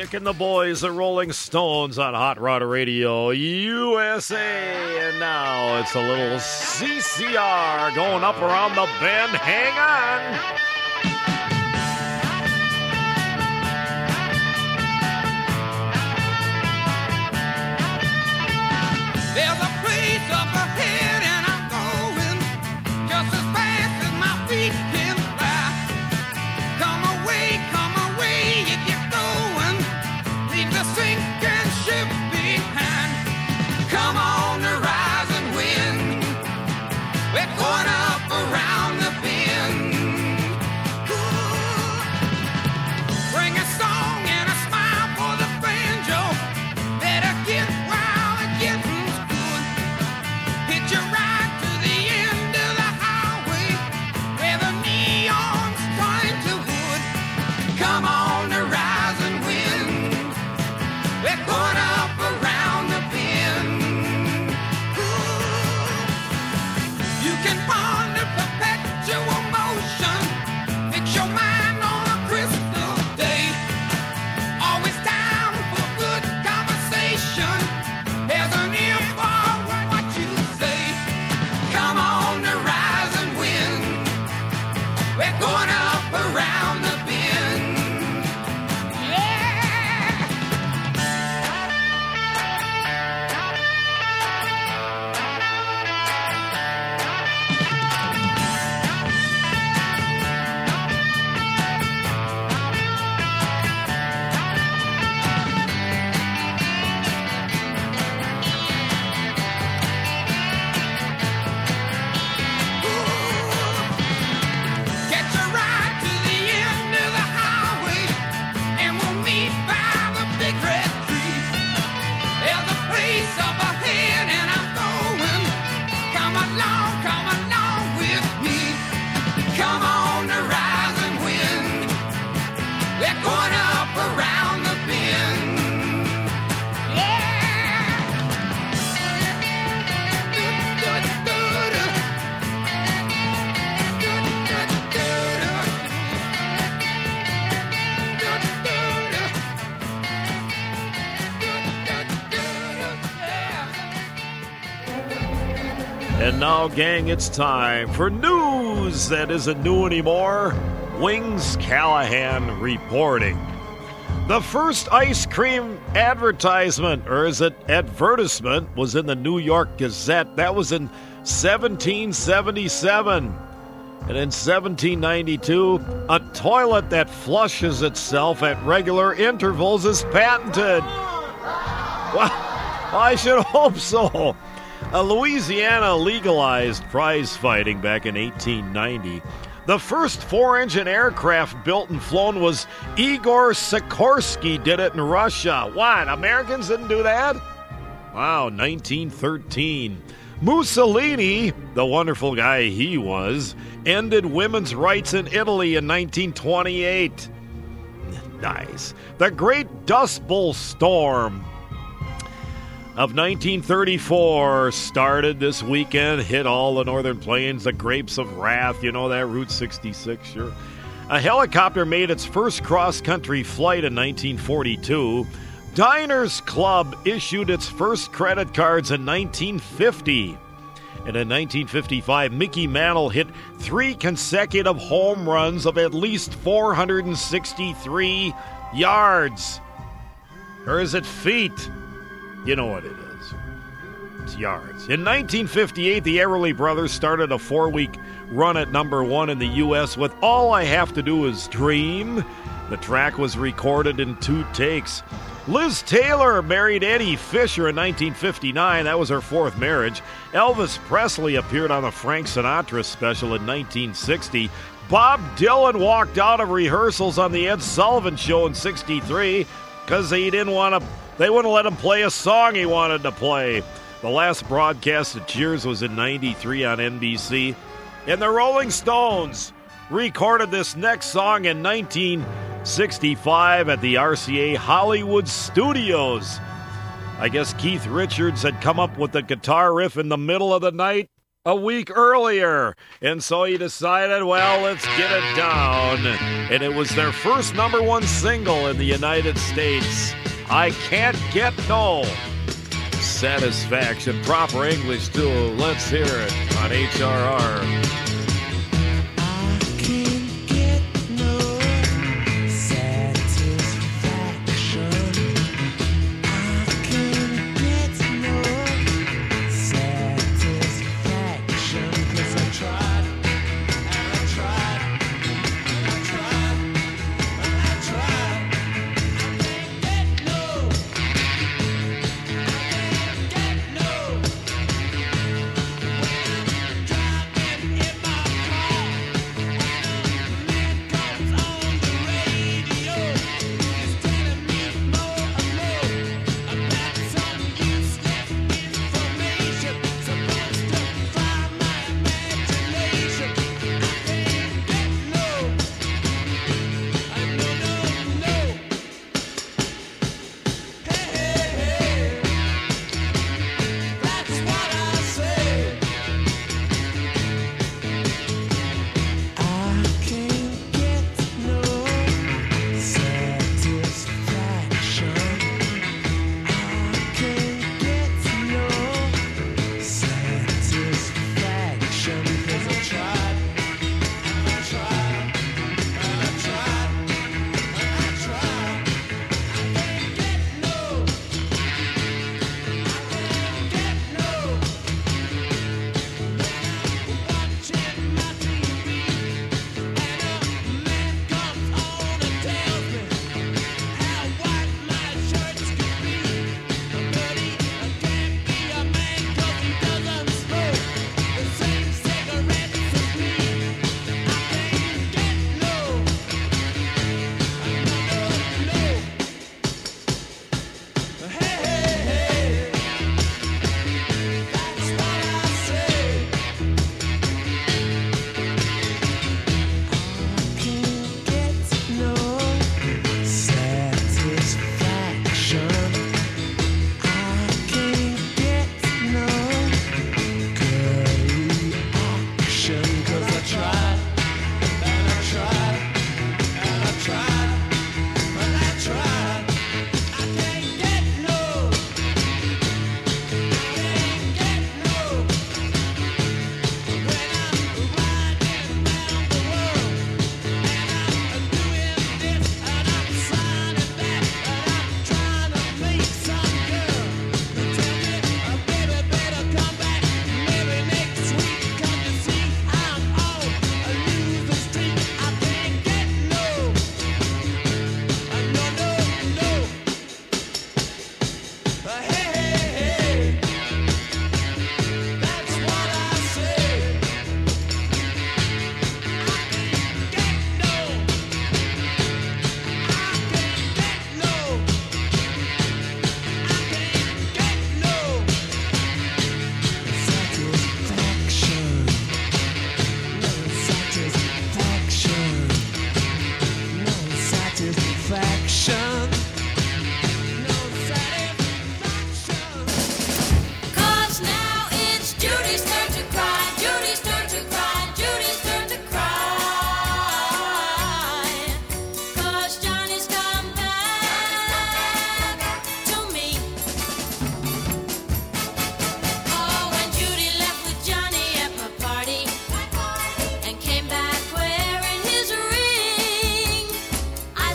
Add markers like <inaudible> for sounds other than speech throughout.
Vic and the boys, the Rolling Stones on Hot Rod Radio USA. And now it's a little CCR going up around the bend. Hang on. Now, gang, it's time for news that isn't new anymore. Wings Callahan reporting. The first ice cream advertisement, or is it advertisement, was in the New York Gazette. That was in 1777. And in 1792, a toilet that flushes itself at regular intervals is patented. Well, I should hope so. Uh, Louisiana legalized prize fighting back in 1890. The first four-engine aircraft built and flown was Igor Sikorsky did it in Russia. What? Americans didn't do that? Wow, 1913. Mussolini, the wonderful guy he was, ended women's rights in Italy in 1928. <laughs> Nice. The Great Dust Bowl Storm of 1934 started this weekend, hit all the northern plains, the grapes of wrath, you know that Route 66, sure. A helicopter made its first cross country flight in 1942. Diners Club issued its first credit cards in 1950. And in 1955, Mickey Mantle hit three consecutive home runs of at least 463 yards. Or is it feet? You know what it is. It's yards. In 1958, the Everly Brothers started a four week run at number one in the U.S. with All I Have to Do Is Dream. The track was recorded in two takes. Liz Taylor married Eddie Fisher in 1959. That was her fourth marriage. Elvis Presley appeared on the Frank Sinatra special in 1960. Bob Dylan walked out of rehearsals on the Ed Sullivan Show in 63 because he didn't want to they wouldn't let him play a song he wanted to play. The last broadcast of Cheers was in 93 on NBC. And the Rolling Stones recorded this next song in 1965 at the RCA Hollywood Studios. I guess Keith Richards had come up with the guitar riff in the middle of the night a week earlier. And so he decided, well, let's get it down. And it was their first number one single in the United States. I can't get no satisfaction. Proper English, too. Let's hear it on HRR.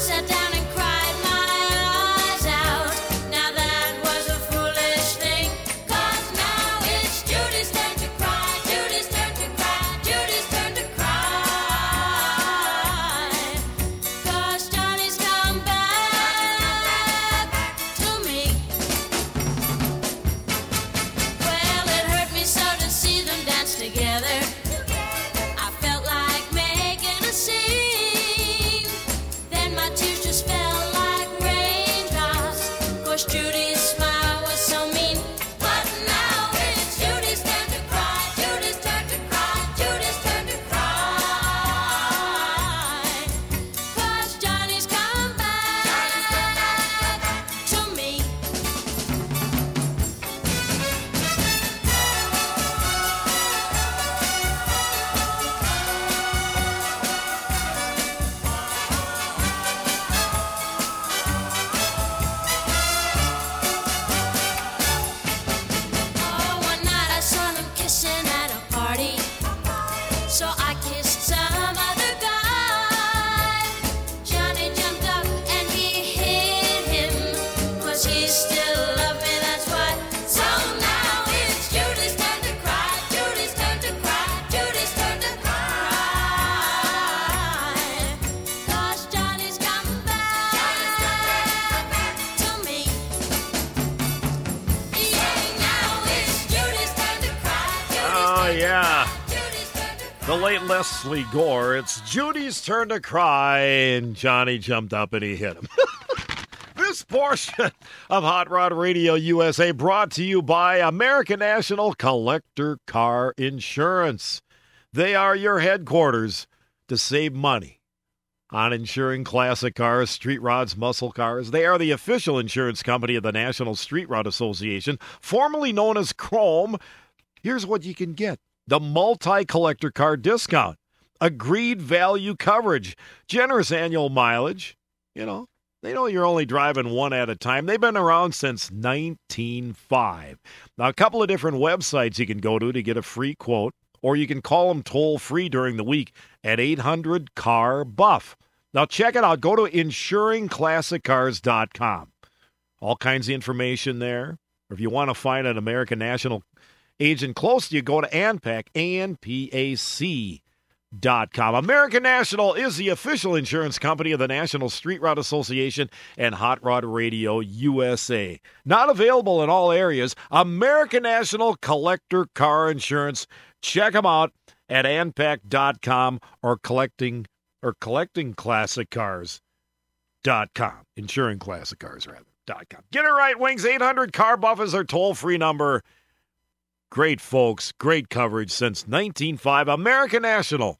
I Lesley Gore. It's Judy's turn to cry, and Johnny jumped up and he hit him. <laughs> this portion of Hot Rod Radio USA brought to you by American National Collector Car Insurance. They are your headquarters to save money on insuring classic cars, street rods, muscle cars. They are the official insurance company of the National Street Rod Association, formerly known as Chrome. Here's what you can get the multi collector car discount, agreed value coverage, generous annual mileage. You know, they know you're only driving one at a time. They've been around since 1905. Now, a couple of different websites you can go to to get a free quote, or you can call them toll free during the week at 800 CAR Buff. Now, check it out. Go to insuringclassiccars.com. All kinds of information there. Or if you want to find an American National agent close to you, go to ANPAC, A-N-P-A-C com. American National is the official insurance company of the National Street Rod Association and Hot Rod Radio USA. Not available in all areas. American National Collector Car Insurance. Check them out at anpac.com or collecting or collecting classic cars dot com. Insuring classic cars rather. Dot com. Get it right, Wings. 800 car buff is our toll free number. Great folks, great coverage since 1905. American National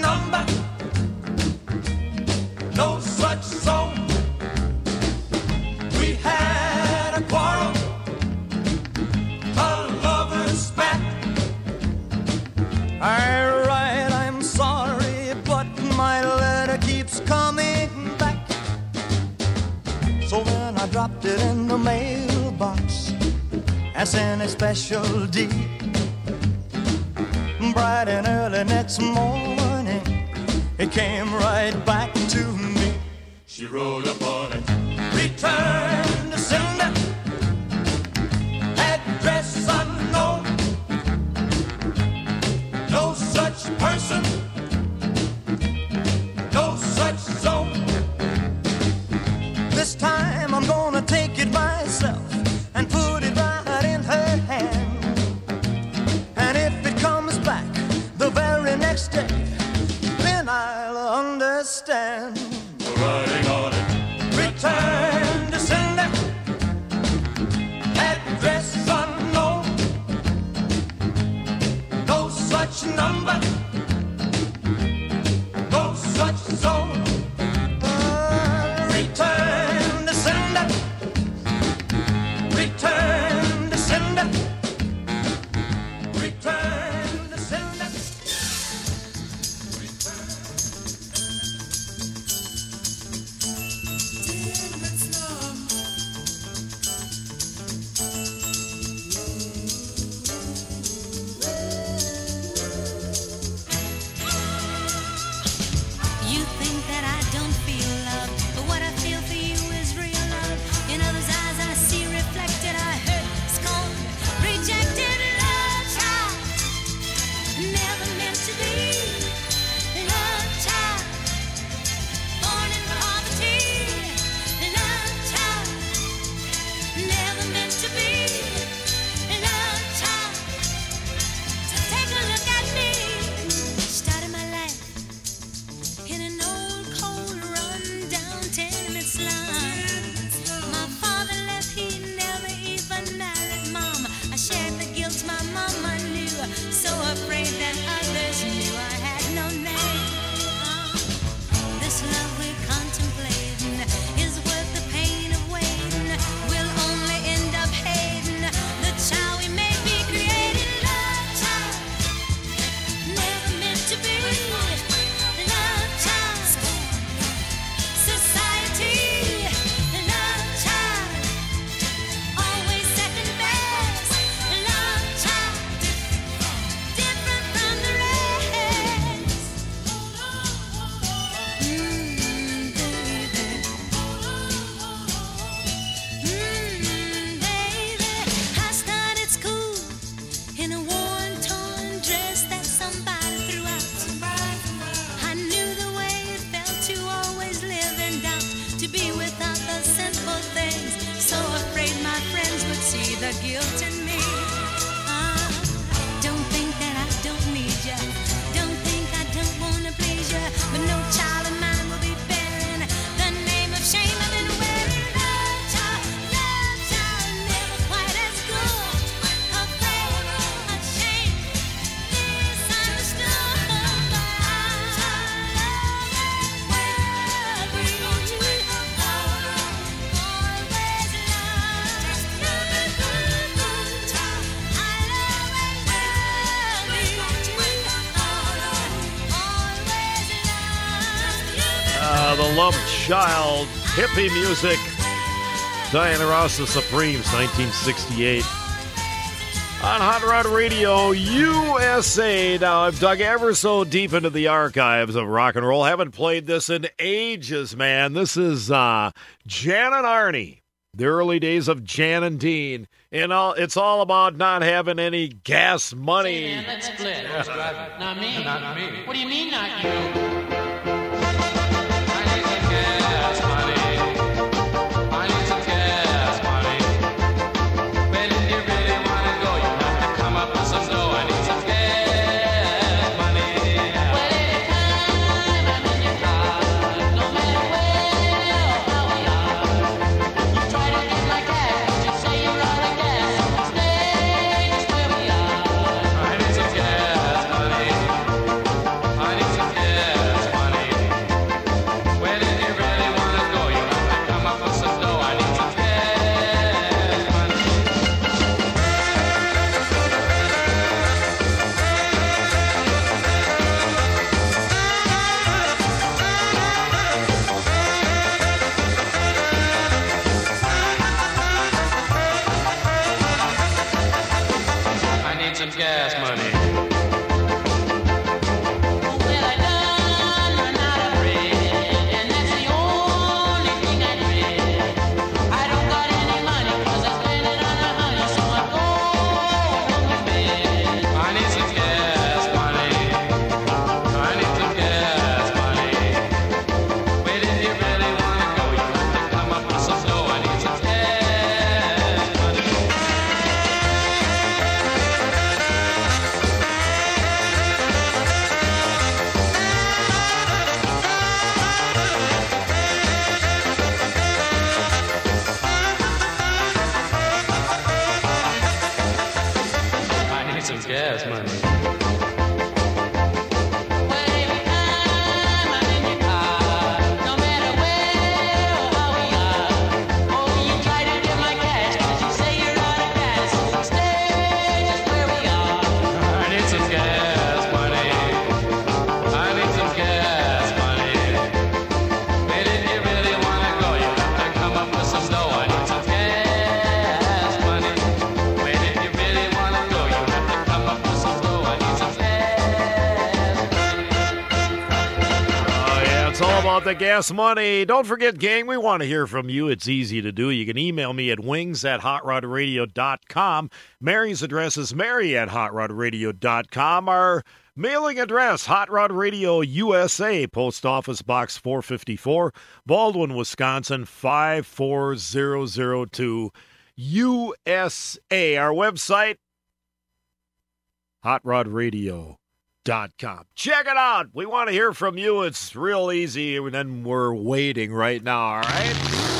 Number. No such zone. We had a quarrel. A lover's spat. I write, I'm sorry, but my letter keeps coming back. So then I dropped it in the mailbox and sent a special deed. Bright and early next morning, it came right back to me. She rode upon it. Return to sender. Address unknown. No such person. No such zone. This time I'm gonna take it myself. Loved child, hippie music. Diana Ross, The Supremes, 1968. On Hot Rod Radio USA. Now, I've dug ever so deep into the archives of rock and roll. Haven't played this in ages, man. This is uh, Jan and Arnie, the early days of Jan and Dean. And all, it's all about not having any gas money. Hey man, let's split. Not me. Not me. What do you mean, not you? The gas money. Don't forget, gang, we want to hear from you. It's easy to do. You can email me at wings at hotrodradio.com. Mary's address is mary at hotrodradio.com. Our mailing address, Hot Rod Radio USA, Post Office Box 454, Baldwin, Wisconsin 54002, USA. Our website, hotrodradio.com. Check it out. We want to hear from you. It's real easy, and then we're waiting right now, all right?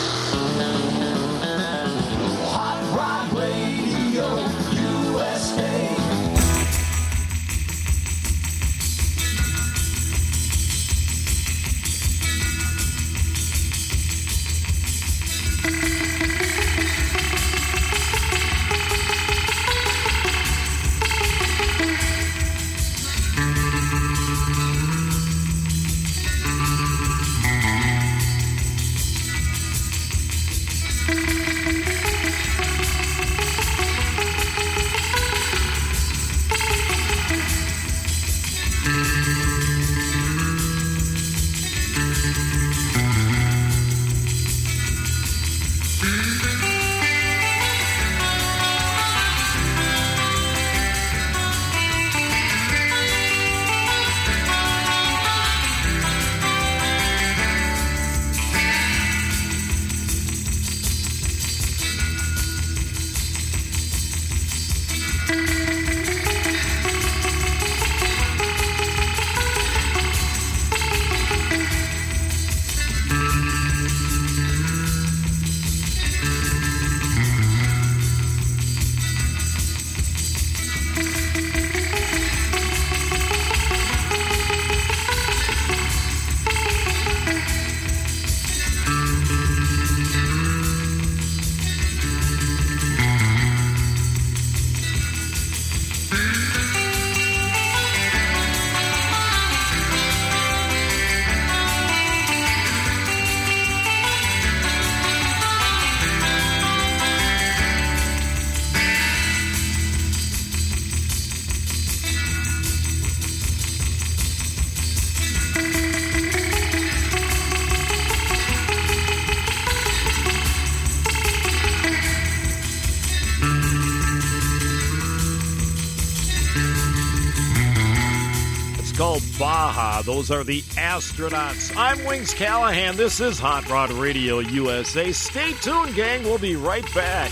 Those are the astronauts. I'm Wings Callahan. This is Hot Rod Radio USA. Stay tuned, gang. We'll be right back.